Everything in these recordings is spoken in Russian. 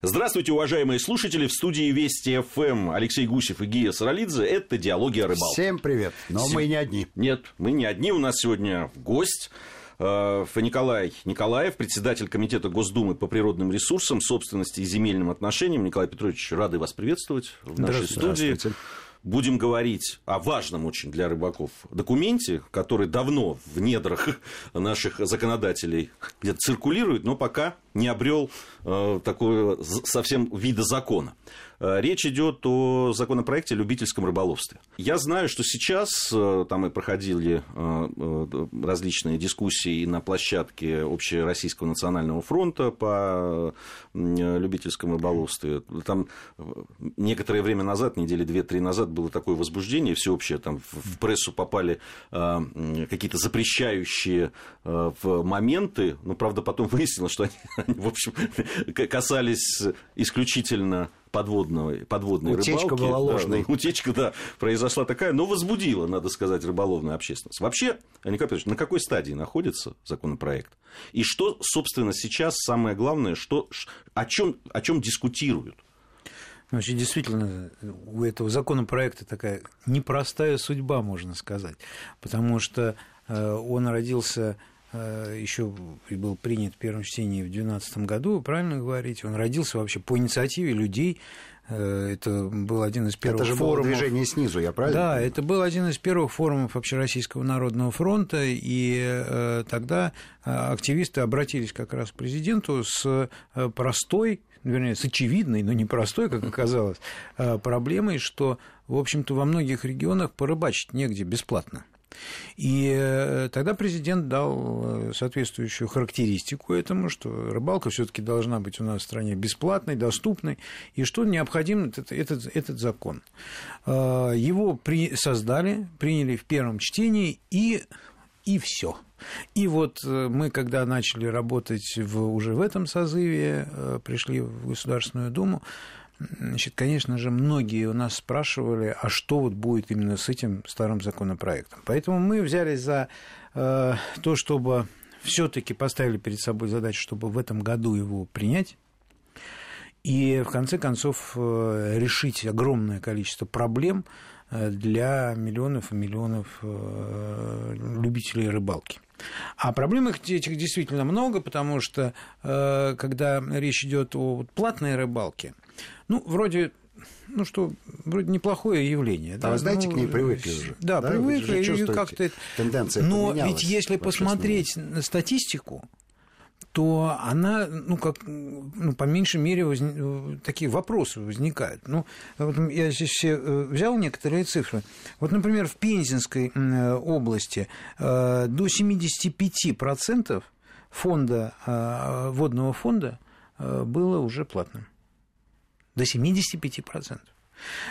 Здравствуйте, уважаемые слушатели. В студии Вести ФМ Алексей Гусев и Гия Саралидзе. Это «Диалоги о рыбалке». Всем привет. Но Всем... мы не одни. Нет, мы не одни. У нас сегодня гость. Э, Николай Николаев, председатель Комитета Госдумы по природным ресурсам, собственности и земельным отношениям. Николай Петрович, рады вас приветствовать в нашей студии будем говорить о важном очень для рыбаков документе, который давно в недрах наших законодателей где-то циркулирует, но пока не обрел э, такого совсем вида закона. Э, речь идет о законопроекте о любительском рыболовстве. Я знаю, что сейчас э, там и проходили э, различные дискуссии на площадке Общероссийского национального фронта по любительскому рыболовству. Там некоторое время назад, недели две-три назад, было такое возбуждение всеобщее, там в прессу попали какие-то запрещающие моменты, но, правда, потом выяснилось, что они, в общем, касались исключительно подводной, подводной Утечка рыбалки. была ложной. Да, утечка, да, произошла такая, но возбудила, надо сказать, рыболовную общественность. Вообще, Николай Петрович, на какой стадии находится законопроект? И что, собственно, сейчас самое главное, что, о чем о чем дискутируют? Значит, действительно, у этого законопроекта такая непростая судьба, можно сказать, потому что э, он родился Э, еще был принят в первом чтении в 2012 году, вы правильно говорите, он родился вообще по инициативе людей, э, это был один из первых это же форумов. Было движение снизу, я правильно? Да, понимаю? это был один из первых форумов Общероссийского народного фронта, и э, тогда активисты обратились как раз к президенту с простой, вернее, с очевидной, но не простой, как оказалось, проблемой, что, в общем-то, во многих регионах порыбачить негде бесплатно. И э, тогда президент дал э, соответствующую характеристику этому, что рыбалка все-таки должна быть у нас в стране бесплатной, доступной, и что необходим этот, этот, этот закон. Э, его при, создали, приняли в первом чтении, и, и все. И вот мы, когда начали работать в, уже в этом созыве, пришли в Государственную Думу, Значит, конечно же, многие у нас спрашивали, а что вот будет именно с этим старым законопроектом. Поэтому мы взялись за э, то, чтобы все-таки поставили перед собой задачу, чтобы в этом году его принять. И в конце концов э, решить огромное количество проблем э, для миллионов и миллионов э, любителей рыбалки. А проблем этих действительно много, потому что когда речь идет о платной рыбалке, ну, вроде ну что, вроде неплохое явление. А да? вы знаете, ну, к ней привыкли уже. Да, да привыкли, и как-то... Тенденция Но ведь если посмотреть на статистику, то она, ну, как, ну, по меньшей мере, возник, такие вопросы возникают. Ну, вот я здесь все э, взял некоторые цифры. Вот, например, в Пензенской области э, до 75% фонда, э, водного фонда было уже платным до 75%.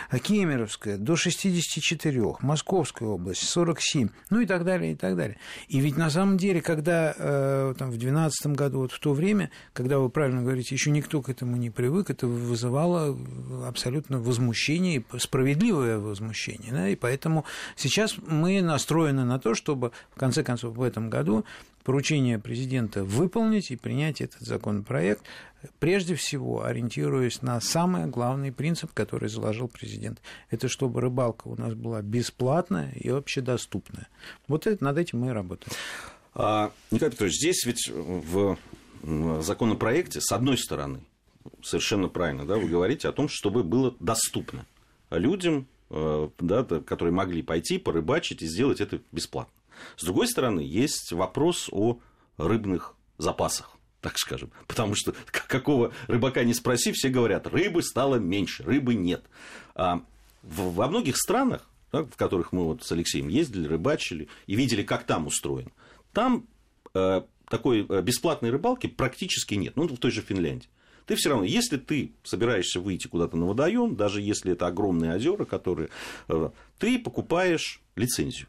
А Кемеровская до 64, Московская область 47, ну и так далее, и так далее. И ведь на самом деле, когда э, там, в 2012 году, вот в то время, когда вы правильно говорите, еще никто к этому не привык, это вызывало абсолютно возмущение, справедливое возмущение. Да? И поэтому сейчас мы настроены на то, чтобы в конце концов в этом году поручение президента выполнить и принять этот законопроект, прежде всего ориентируясь на самый главный принцип, который заложил президент. Это чтобы рыбалка у нас была бесплатная и общедоступная. Вот это, над этим мы и работаем. А, Николай Петрович, здесь ведь в законопроекте, с одной стороны, совершенно правильно, да, вы говорите о том, чтобы было доступно людям, э, да, которые могли пойти порыбачить и сделать это бесплатно. С другой стороны, есть вопрос о рыбных запасах так скажем. Потому что какого рыбака не спроси, все говорят, рыбы стало меньше, рыбы нет. А во многих странах, в которых мы вот с Алексеем ездили, рыбачили и видели, как там устроен, там э, такой э, бесплатной рыбалки практически нет. Ну, в той же Финляндии. Ты все равно, если ты собираешься выйти куда-то на водоем, даже если это огромные озера, которые э, ты покупаешь лицензию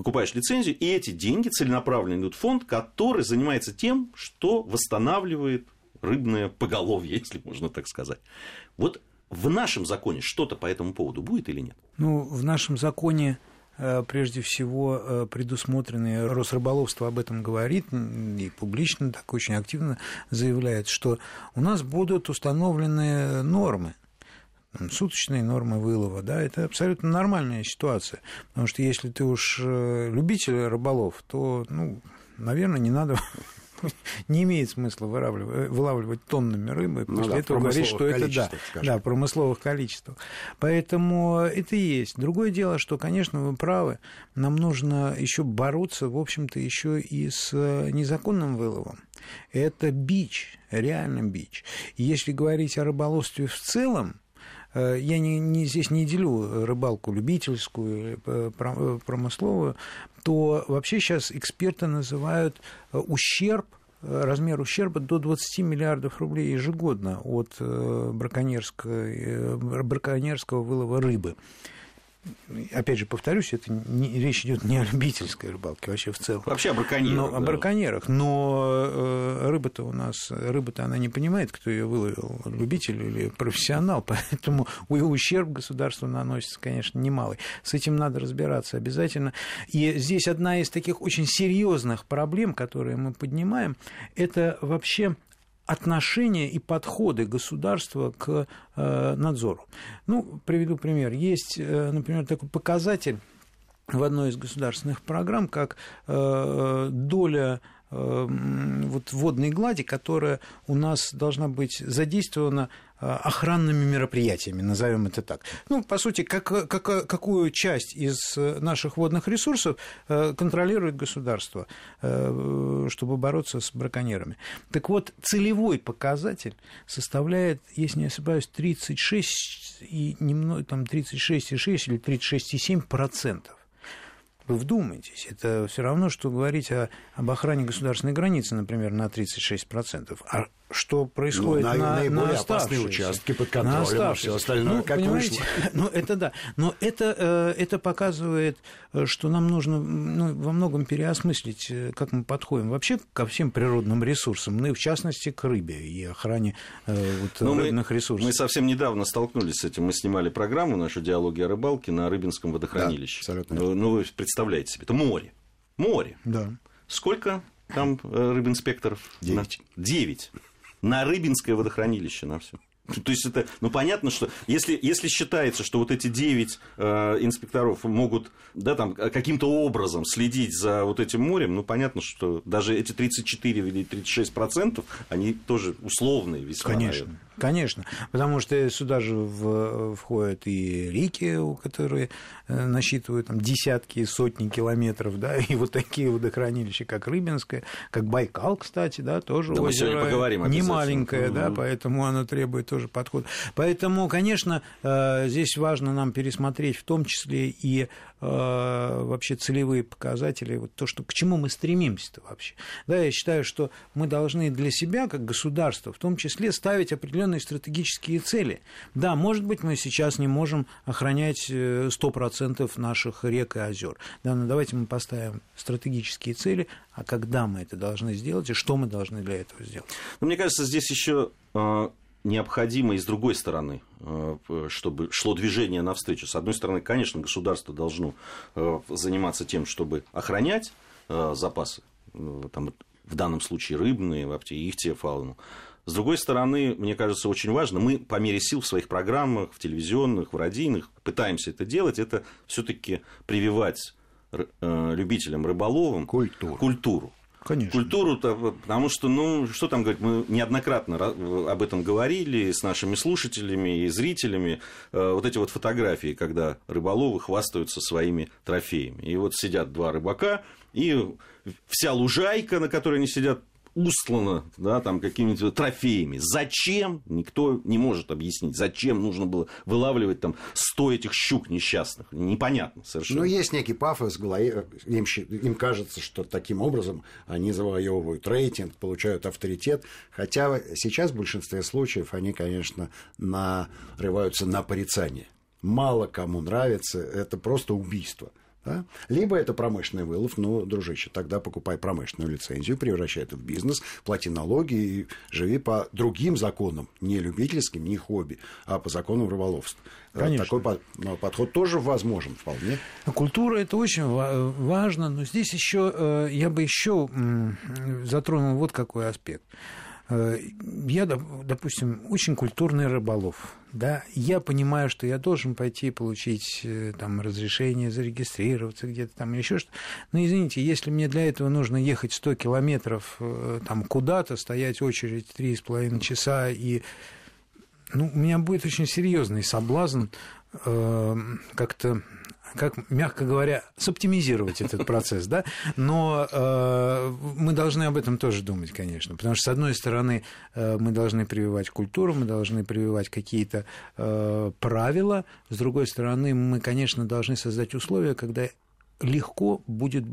покупаешь лицензию, и эти деньги целенаправленно идут в фонд, который занимается тем, что восстанавливает рыбное поголовье, если можно так сказать. Вот в нашем законе что-то по этому поводу будет или нет? Ну, в нашем законе прежде всего предусмотрены, Росрыболовство об этом говорит и публично так очень активно заявляет, что у нас будут установлены нормы суточные нормы вылова, да, это абсолютно нормальная ситуация, потому что если ты уж любитель рыболов, то, ну, наверное, не надо не имеет смысла вылавливать, вылавливать тоннами рыбы, ну, после да, этого говорить, что это да, да, промысловых количествах. Поэтому это и есть. Другое дело, что, конечно, вы правы, нам нужно еще бороться, в общем-то, еще и с незаконным выловом. Это бич, реально бич. Если говорить о рыболовстве в целом, э, я не, не, здесь не делю рыбалку любительскую, э, э, промысловую, то вообще сейчас эксперты называют э, ущерб э, размер ущерба до 20 миллиардов рублей ежегодно от э, браконьерского, браконьерского вылова рыбы опять же, повторюсь, это не, речь идет не о любительской рыбалке, вообще в целом. Вообще о браконьерах. Но, да. О браконьерах. Но э, рыба-то у нас, рыба-то она не понимает, кто ее выловил, любитель или профессионал, поэтому ущерб государству наносится, конечно, немалый. С этим надо разбираться обязательно. И здесь одна из таких очень серьезных проблем, которые мы поднимаем, это вообще отношения и подходы государства к э, надзору. Ну, приведу пример. Есть, э, например, такой показатель в одной из государственных программ, как э, доля вот водной глади, которая у нас должна быть задействована охранными мероприятиями, назовем это так. Ну, по сути, как, как, какую часть из наших водных ресурсов э, контролирует государство, э, чтобы бороться с браконьерами. Так вот, целевой показатель составляет, если не ошибаюсь, 36 и немного, там 36,6 или 36,7 процентов. Вы вдумайтесь, это все равно, что говорить о, об охране государственной границы, например, на 36%. А что происходит ну, на, на, наиболее на опасные участки под контролем, а все остальное ну, как понимаете? вышло. Ну, это да. Но это, э, это показывает, э, что нам нужно ну, во многом переосмыслить, э, как мы подходим вообще ко всем природным ресурсам, ну и в частности к рыбе и охране вот, Но ну, рыбных мы, ресурсов. Мы совсем недавно столкнулись с этим. Мы снимали программу, нашу диалоги о рыбалке на Рыбинском водохранилище. Да, абсолютно. Ну, ну, вы представляете себе, это море. Море. Да. Сколько там рыбинспекторов? Девять. Девять на Рыбинское водохранилище, на все. То есть это, ну понятно, что если, если считается, что вот эти 9 э, инспекторов могут да, там, каким-то образом следить за вот этим морем, ну понятно, что даже эти 34 или 36 процентов, они тоже условные весьма. Конечно. Наверное. Конечно, потому что сюда же в, входят и реки, которые э, насчитывают там, десятки, сотни километров, да, и вот такие водохранилища, как Рыбинское, как Байкал, кстати, да, тоже да, озеро поговорим не маленькое, да, поэтому оно требует тоже подхода. Поэтому, конечно, э, здесь важно нам пересмотреть в том числе и вообще целевые показатели, вот то, что, к чему мы стремимся-то вообще. Да, я считаю, что мы должны для себя, как государство, в том числе ставить определенные стратегические цели. Да, может быть, мы сейчас не можем охранять 100% э, наших рек и озер. Да, но давайте мы поставим стратегические цели, а когда мы это должны сделать и что мы должны для этого сделать. Но мне кажется, здесь еще э, необходимо и с другой стороны, э, чтобы шло движение навстречу. С одной стороны, конечно, государство должно э, заниматься тем, чтобы охранять э, запасы, там, в данном случае рыбные, и ихтиофауну. С другой стороны, мне кажется, очень важно, мы по мере сил в своих программах, в телевизионных, в радийных, пытаемся это делать, это все-таки прививать любителям рыболовам культуру. культуру. Конечно. культуру, потому что, ну, что там говорить, мы неоднократно об этом говорили с нашими слушателями и зрителями. Э, вот эти вот фотографии, когда рыболовы хвастаются своими трофеями. И вот сидят два рыбака, и вся лужайка, на которой они сидят, устлана да, там, какими-то трофеями. Зачем? Никто не может объяснить. Зачем нужно было вылавливать там 100 этих щук несчастных? Непонятно совершенно. Ну, есть некий пафос. Им, им кажется, что таким образом они завоевывают рейтинг, получают авторитет. Хотя сейчас в большинстве случаев они, конечно, нарываются на порицание. Мало кому нравится, это просто убийство Да? Либо это промышленный вылов, ну, дружище, тогда покупай промышленную лицензию, превращай это в бизнес, плати налоги и живи по другим законам, не любительским, не хобби, а по законам рыболовства. Конечно. Такой подход тоже возможен вполне. Культура это очень важно, но здесь еще э, я бы еще затронул вот какой аспект. Э, я, допустим, очень культурный рыболов. Да, я понимаю, что я должен пойти получить э, там, разрешение зарегистрироваться где-то там еще что-то. Но извините, если мне для этого нужно ехать 100 километров э, там, куда-то, стоять очередь 3,5 часа, и ну, у меня будет очень серьезный соблазн э, как-то как, мягко говоря, соптимизировать этот процесс, да, но э, мы должны об этом тоже думать, конечно, потому что, с одной стороны, э, мы должны прививать культуру, мы должны прививать какие-то э, правила, с другой стороны, мы, конечно, должны создать условия, когда легко будет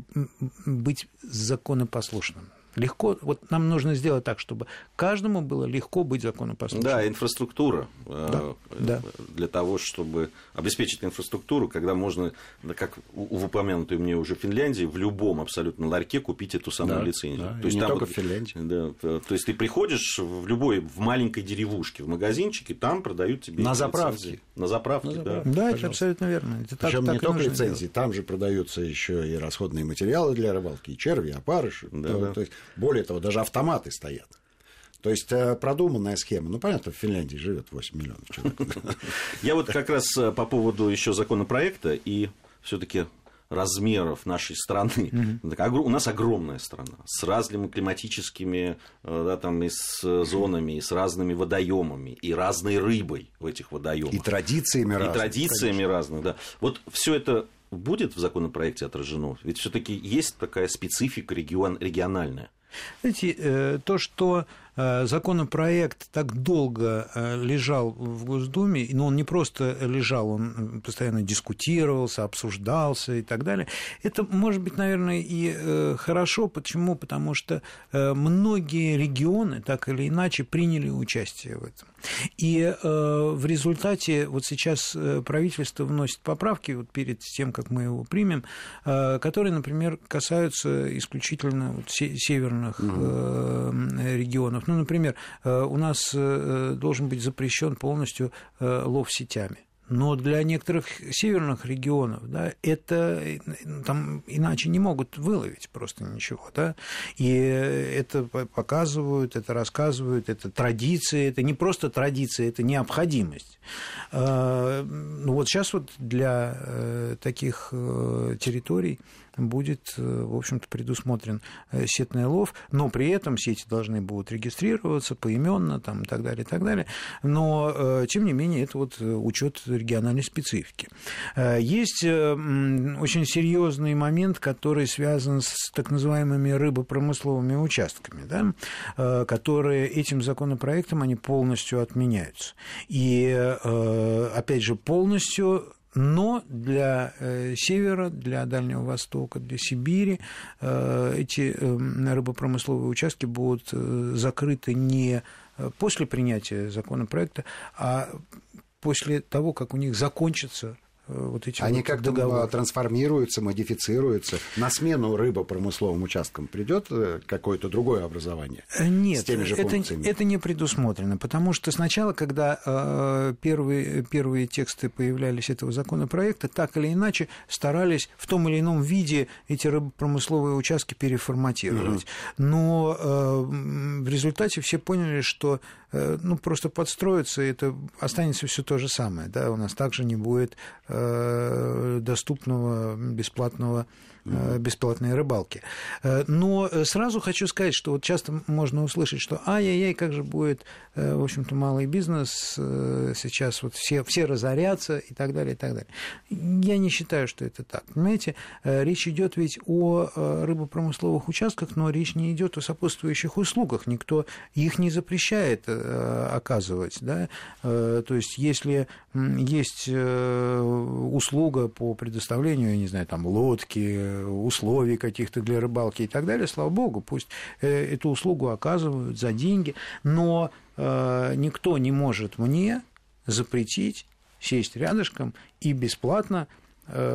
быть законопослушным. Легко, вот нам нужно сделать так, чтобы каждому было легко быть законопослушным. Да, инфраструктура э, да, да. для того, чтобы обеспечить инфраструктуру, когда можно, как в упомянутой мне уже Финляндии, в любом абсолютно ларьке купить эту самую да, лицензию. Да, то есть не там только вот, в Финляндии. Да, то есть ты приходишь в любой, в маленькой деревушке, в магазинчике, там продают тебе на заправке. На заправке, на да. Да, это абсолютно верно. Это Причем так, не так только лицензии, делать. там же продаются еще и расходные материалы для рыбалки, и черви, опарыши. Да, да. То есть более того, даже автоматы стоят. То есть э, продуманная схема. Ну, понятно, в Финляндии живет 8 миллионов человек. Я вот как раз э, по поводу еще законопроекта и все-таки размеров нашей страны. Mm-hmm. У нас огромная страна с разными климатическими э, да, там, и с зонами, и с разными водоемами, и разной рыбой в этих водоемах. И традициями разными. И традициями разных, да. Вот все это будет в законопроекте отражено? Ведь все-таки есть такая специфика регион, региональная. Знаете, э, то, что законопроект так долго э, лежал в Госдуме, но он не просто лежал, он постоянно дискутировался, обсуждался и так далее, это, может быть, наверное, и хорошо. Почему? Потому что многие регионы так или иначе приняли участие в этом. И в результате вот сейчас правительство вносит поправки вот перед тем, как мы его примем, которые, например, касаются исключительно вот северных угу. регионов. Ну, например, э, у нас э, должен быть запрещен полностью лов сетями. Но для некоторых северных регионов да, это там иначе не могут выловить просто ничего. Да? И это показывают, это рассказывают, это традиции, это не просто традиции, это необходимость. Ну вот сейчас вот для таких территорий будет, э, в общем-то, предусмотрен э, сетный лов, но при этом сети должны будут регистрироваться поименно там, и так далее, и так далее. Но, э, тем не менее, это вот учет региональной специфики. Есть очень серьезный момент, который связан с так называемыми рыбопромысловыми участками, да, которые этим законопроектом они полностью отменяются. И, опять же, полностью но для э, севера, для Дальнего Востока, для Сибири э, эти э, рыбопромысловые участки будут закрыты не после принятия законопроекта, а после того, как у них закончится вот эти Они вот как-то договоры. трансформируются, модифицируются. На смену рыбопромысловым участкам придет э, какое-то другое образование? Э, нет, с теми же это, это не предусмотрено, потому что сначала, когда э, первые, первые тексты появлялись этого законопроекта, так или иначе старались в том или ином виде эти рыбопромысловые участки переформатировать. Угу. Но э, в результате все поняли, что э, ну, просто подстроиться, это останется все то же самое. Да? У нас также не будет Э, доступного бесплатного Э, бесплатной рыбалки. Э, но сразу хочу сказать, что вот часто можно услышать, что ай-яй-яй, как же будет, э, в общем-то, малый бизнес сейчас, вот все, все разорятся и так далее, и так далее. Я не считаю, что это так. Понимаете, речь идет ведь о рыбопромысловых участках, но речь не идет о сопутствующих услугах. Никто их не запрещает оказывать. Да? То есть, если есть услуга по предоставлению, я не знаю, там, лодки, условий каких-то для рыбалки и так далее, слава богу, пусть э, эту услугу оказывают за деньги, но э, никто не может мне запретить сесть рядышком и бесплатно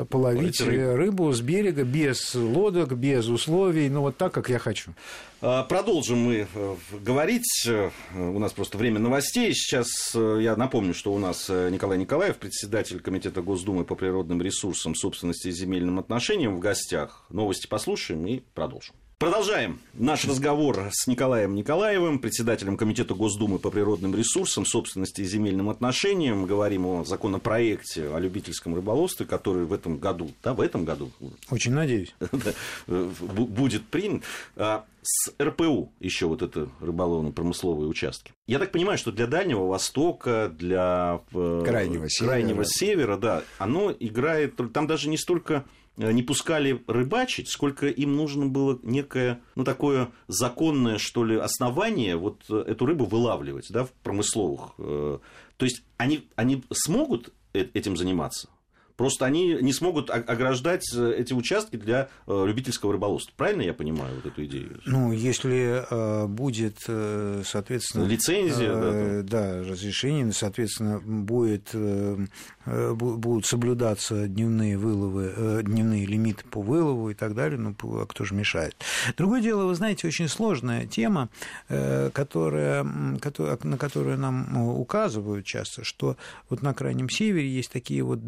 половить рыбу. рыбу с берега без лодок, без условий, ну вот так, как я хочу. А, продолжим мы э, говорить. У нас просто время новостей. Сейчас я напомню, что у нас Николай Николаев, председатель Комитета Госдумы по природным ресурсам, собственности и земельным отношениям в гостях. Новости послушаем и продолжим. Продолжаем наш разговор с Николаем Николаевым, председателем Комитета Госдумы по природным ресурсам, собственности и земельным отношениям. Говорим о законопроекте о любительском рыболовстве, который в этом году, да, в этом году. Очень надеюсь. Будет принят. А, с РПУ еще вот это рыболовно-промысловые участки. Я так понимаю, что для Дальнего Востока, для э, Крайнего Севера, Крайнего севера да, оно играет, там даже не столько не пускали рыбачить, сколько им нужно было некое, ну, такое законное, что ли, основание вот э, эту рыбу вылавливать, да, в промысловых. Э, то есть они, они смогут этим заниматься? Просто они не смогут ограждать э, эти участки для э, любительского рыболовства. Правильно я понимаю вот эту идею? Ну, если э, будет, соответственно... Лицензия, да, да, разрешение, соответственно, будет, будут соблюдаться дневные выловы, дневные лимиты по вылову и так далее, ну, а кто же мешает? Другое дело, вы знаете, очень сложная тема, которая, на которую нам указывают часто, что вот на Крайнем Севере есть такие вот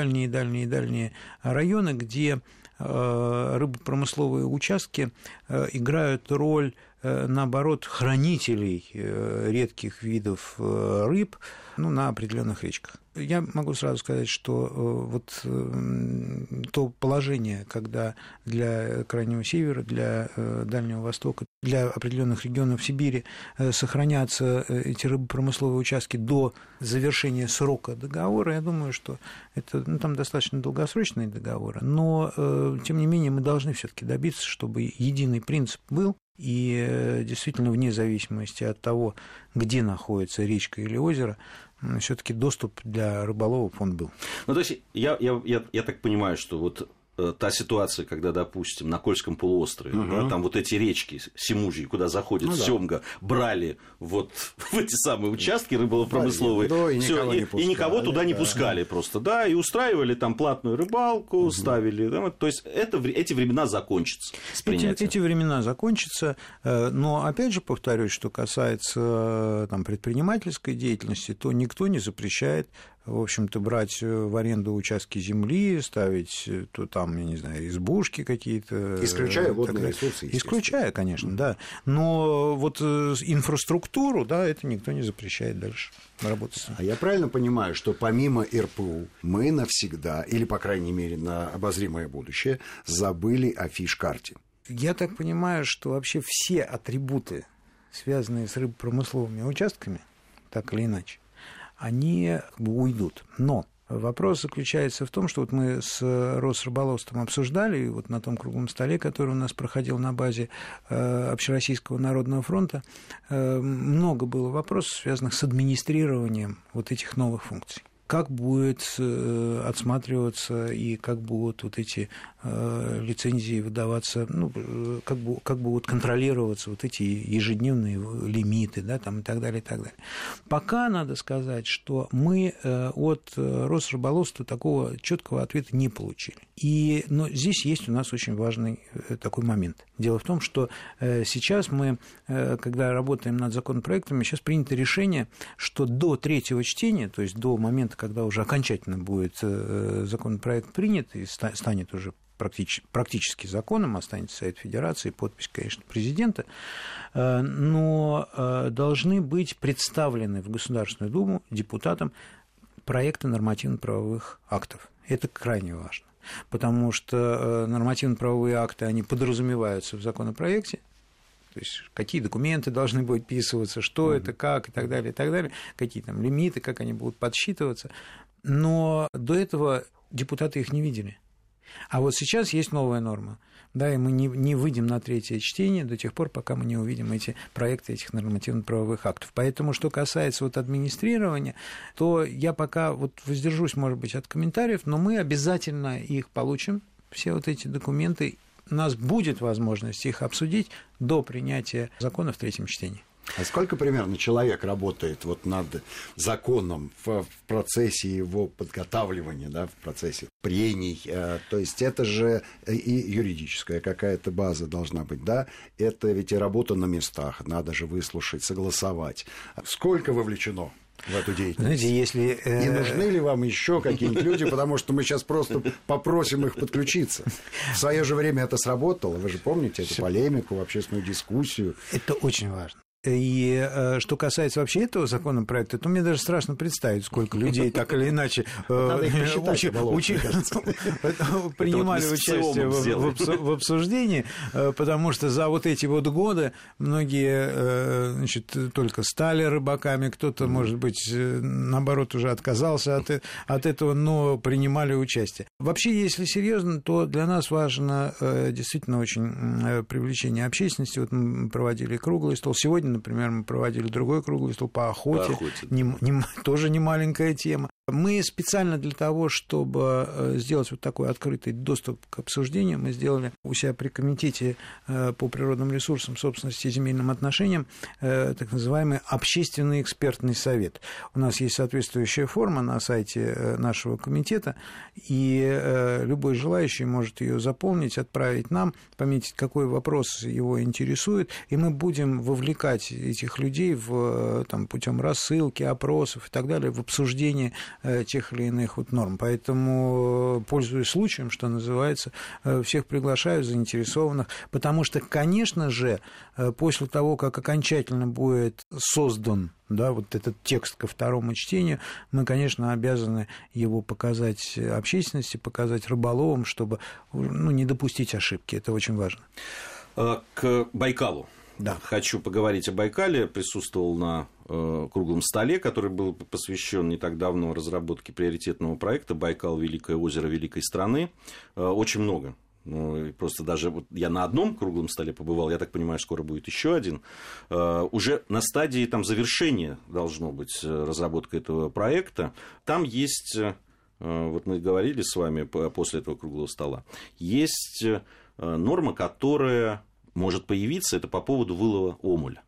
дальние-дальние-дальние районы, где э, рыбопромысловые участки э, играют роль наоборот, хранителей редких видов рыб ну, на определенных речках. Я могу сразу сказать, что э, вот э, то положение, когда для Крайнего Севера, для э, Дальнего Востока, для определенных регионов Сибири сохранятся эти рыбопромысловые участки до завершения срока договора, я думаю, что это ну, там достаточно долгосрочные договоры, но тем не менее мы должны все-таки добиться, чтобы единый принцип был, и действительно вне зависимости от того, где находится речка или озеро, все-таки доступ для рыболовов он был. Ну, то есть, я, я, я, я так понимаю, что вот Э, та ситуация, когда, допустим, на Кольском полуострове, угу. да, там вот эти речки Симужьи, куда заходит ну, Семга, да. брали вот в эти самые участки рыболовно-промысловые, да, и, никого, и, не пускали, и никого туда да. не пускали просто, да, и устраивали там платную рыбалку, угу. ставили, да, то есть это, эти времена закончатся эти, эти времена закончатся, э, но опять же повторюсь, что касается там, предпринимательской деятельности, то никто не запрещает в общем-то, брать э, в аренду участки земли, ставить э, то там, я не знаю, избушки какие-то. Э, Исключая водные ресурсы. Исключая, конечно, да. Но вот инфраструктуру, да, это никто не запрещает дальше работать. А я правильно понимаю, что помимо РПУ мы навсегда, или, по крайней мере, на обозримое будущее, забыли о фиш-карте? Я так понимаю, что вообще все атрибуты, связанные с рыбопромысловыми участками, так или иначе, они уйдут. Но Вопрос заключается в том, что вот мы с Росрыболовством обсуждали, вот на том круглом столе, который у нас проходил на базе э, Общероссийского народного фронта, э, много было вопросов, связанных с администрированием вот этих новых функций как будет э, отсматриваться и как будут вот эти э, лицензии выдаваться, ну, э, как, бы, как будут контролироваться вот эти ежедневные лимиты, да, там и так далее, и так далее. Пока надо сказать, что мы от Росрыболовства такого четкого ответа не получили. И, но здесь есть у нас очень важный такой момент. Дело в том, что сейчас мы, когда работаем над законопроектами, сейчас принято решение, что до третьего чтения, то есть до момента, когда уже окончательно будет э, законопроект принят и станет уже практически, законом, останется Совет Федерации, подпись, конечно, президента, э, но э, должны быть представлены в Государственную Думу депутатам проекты нормативно-правовых актов. Это крайне важно потому что нормативно-правовые акты, они подразумеваются в законопроекте, то есть какие документы должны будут вписываться, что mm-hmm. это, как и так далее, и так далее, какие там лимиты, как они будут подсчитываться. Но до этого депутаты их не видели. А вот сейчас есть новая норма. Да, и мы не, не выйдем на третье чтение до тех пор, пока мы не увидим эти проекты этих нормативно-правовых актов. Поэтому, что касается вот администрирования, то я пока вот воздержусь, может быть, от комментариев, но мы обязательно их получим, все вот эти документы, у нас будет возможность их обсудить до принятия закона в третьем чтении. А сколько примерно человек работает вот над законом в, в процессе его подготавливания, да, в процессе прений? Э, то есть это же и юридическая какая-то база должна быть, да? Это ведь и работа на местах, надо же выслушать, согласовать. Сколько вовлечено в эту деятельность. Знаете, если... Э... Не нужны ли вам еще какие-нибудь люди, потому что мы сейчас просто попросим их подключиться. В свое же время это сработало, вы же помните эту полемику, общественную дискуссию. Это очень важно. И э, что касается вообще этого законопроекта, то мне даже страшно представить, сколько людей так или иначе э, принимали участие в обсуждении, э, потому что за вот эти вот годы многие значит, только стали рыбаками, кто-то, может быть, наоборот, уже отказался от, от этого, но принимали участие. Вообще, если серьезно, то для нас важно действительно очень привлечение общественности. Вот мы проводили круглый стол. Сегодня например, мы проводили другой круглый стол по охоте, по охоте. Не, не, тоже не маленькая тема. Мы специально для того, чтобы э, сделать вот такой открытый доступ к обсуждению, мы сделали у себя при комитете э, по природным ресурсам, собственности и земельным отношениям э, так называемый общественный экспертный совет. У нас есть соответствующая форма на сайте нашего комитета, и любой желающий может ее заполнить, отправить нам, пометить, какой вопрос его интересует, и мы будем вовлекать этих людей в, там, путем рассылки, опросов и так далее в обсуждение Э, тех или иных вот норм. Поэтому, э, пользуясь случаем, что называется, э, всех приглашаю заинтересованных, потому что, конечно же, после того, как окончательно будет создан да, вот этот текст ко второму чтению, мы, конечно, обязаны его показать общественности, показать рыболовам, чтобы ну, не допустить ошибки. Это очень важно. К Байкалу да. Хочу поговорить о Байкале. Присутствовал на э, круглом столе, который был посвящен не так давно разработке приоритетного проекта Байкал Великое озеро великой страны. Э, очень много ну, просто даже вот я на одном круглом столе побывал, я так понимаю, скоро будет еще один. Э, уже на стадии там, завершения должно быть э, разработка этого проекта. Там есть, э, вот мы говорили с вами после этого круглого стола, есть норма, которая может появиться, это по поводу вылова омуля.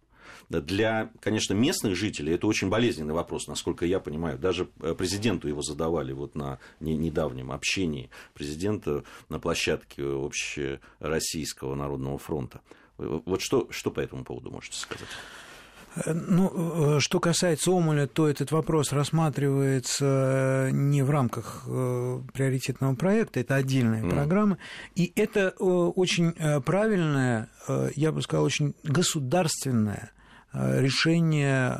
Для, конечно, местных жителей это очень болезненный вопрос, насколько я понимаю. Даже э, президенту его задавали вот на недавнем общении президента на площадке Общероссийского народного фронта. Вот что, что по этому поводу можете сказать? Ну, э, что касается Омуля, то этот вопрос рассматривается не в рамках э, приоритетного проекта, это отдельная mm. программа. И это э, очень правильное, я бы сказал, очень государственное решение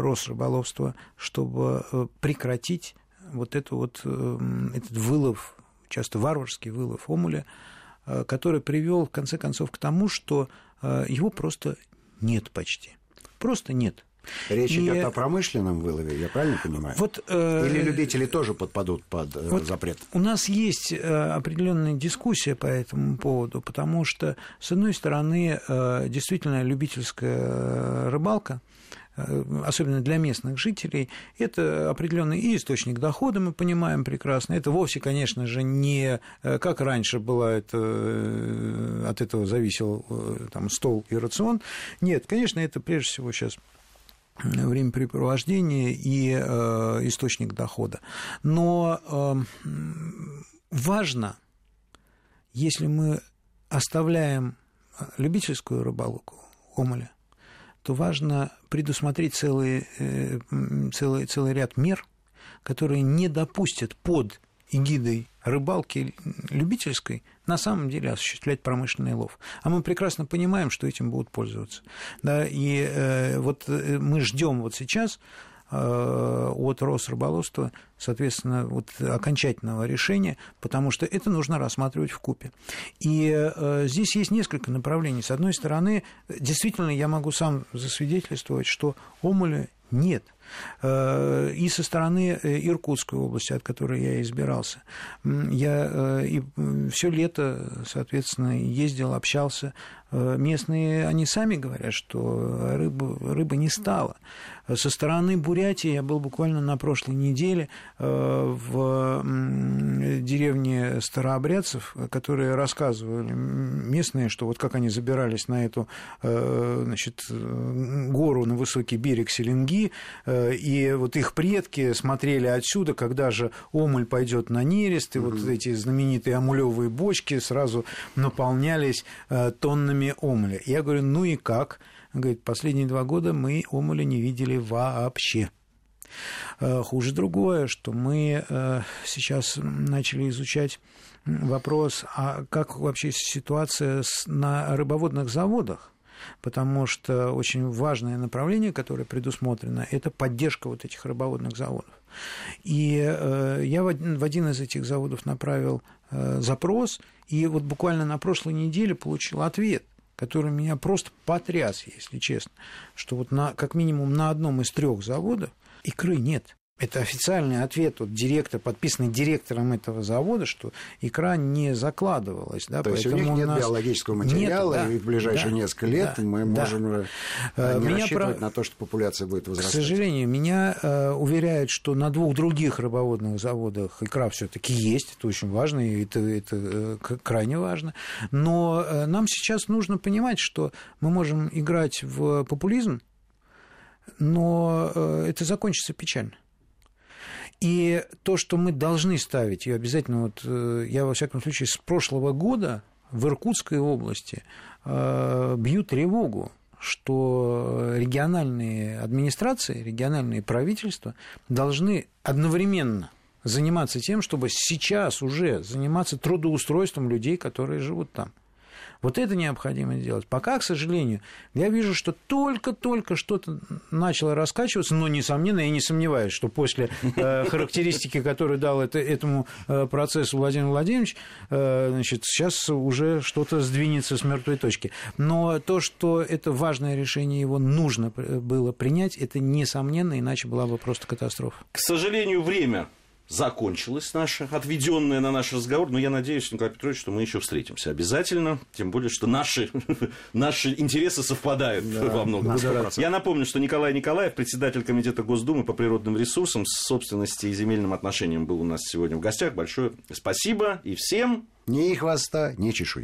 Росрыболовства, чтобы прекратить вот, это вот этот вылов, часто варварский вылов омуля, который привел в конце концов к тому, что его просто нет почти. Просто нет. Речь и... идет о промышленном вылове, я правильно понимаю? Вот, э... Или любители тоже подпадут под э, вот запрет? У нас есть э, определенная дискуссия по этому поводу, потому что, с одной стороны, э, действительно любительская рыбалка, особенно для местных жителей, это определенный источник дохода, мы понимаем прекрасно. Это вовсе, конечно же, не как раньше было, это, от этого зависел там, стол и рацион. Нет, конечно, это прежде всего сейчас времяпрепровождение и э, источник дохода. Но э, важно, если мы оставляем любительскую рыбалку омоля, то важно предусмотреть целый, э, целый, целый ряд мер, которые не допустят под эгидой рыбалки любительской на самом деле осуществлять промышленный лов. А мы прекрасно понимаем, что этим будут пользоваться. Да, и э, вот э, мы ждем вот сейчас от Росрыболовства, соответственно, вот окончательного решения, потому что это нужно рассматривать в купе. И э, здесь есть несколько направлений. С одной стороны, действительно, я могу сам засвидетельствовать, что омуля Нет. Э, и со стороны э, Иркутской области, от которой я избирался. Я э, и все лето, соответственно, ездил, общался. Местные, они сами говорят, что рыбы, рыбы не стало. Со стороны Бурятии я был буквально на прошлой неделе в деревне старообрядцев, которые рассказывали местные, что вот как они забирались на эту значит, гору на высокий берег Селенги, и вот их предки смотрели отсюда, когда же омуль пойдет на нерест, и вот эти знаменитые омулевые бочки сразу наполнялись э, тоннами омуля. Я говорю, ну и как? Он говорит, последние два года мы омуля не видели вообще. Э, хуже другое, что мы э, сейчас начали изучать вопрос, а как вообще ситуация на рыбоводных заводах? Потому что очень важное направление, которое предусмотрено, это поддержка вот этих рыбоводных заводов. И э, я в один из этих заводов направил э, запрос, и вот буквально на прошлой неделе получил ответ который меня просто потряс, если честно, что вот на, как минимум на одном из трех заводов икры нет. Это официальный ответ от директора, подписанный директором этого завода, что икра не закладывалась. Да, То есть у них нет нас... биологического материала, нет, да, и в ближайшие да, несколько лет да, мы да. можем э, э, не меня рассчитывать про... на то, что популяция будет возрастать. К сожалению, меня э, уверяют, что на двух других рыбоводных заводах икра все таки есть, это очень важно, и это, это э, крайне важно. Но нам сейчас нужно понимать, что мы можем играть в популизм, но это закончится печально. И то, что мы должны ставить, и обязательно, вот э, я, во всяком случае, с прошлого года в Иркутской области э, бью тревогу, что региональные администрации, региональные правительства должны одновременно заниматься тем, чтобы сейчас уже заниматься трудоустройством людей, которые живут там. Вот это необходимо делать. Пока, к сожалению, я вижу, что только-только что-то начало раскачиваться, но, несомненно, я не сомневаюсь, что после э, характеристики, которую дал это, этому э, процессу Владимир Владимирович, э, значит, сейчас уже что-то сдвинется с мертвой точки. Но то, что это важное решение, его нужно было принять, это несомненно, иначе была бы просто катастрофа. К сожалению, время закончилась наша, отведенная на наш разговор. Но я надеюсь, Николай Петрович, что мы еще встретимся обязательно. Тем более, что наши, наши интересы совпадают да, во многом. Я напомню, что Николай Николаев, председатель Комитета Госдумы по природным ресурсам, собственности и земельным отношениям, был у нас сегодня в гостях. Большое спасибо и всем. Ни хвоста, ни чешуи.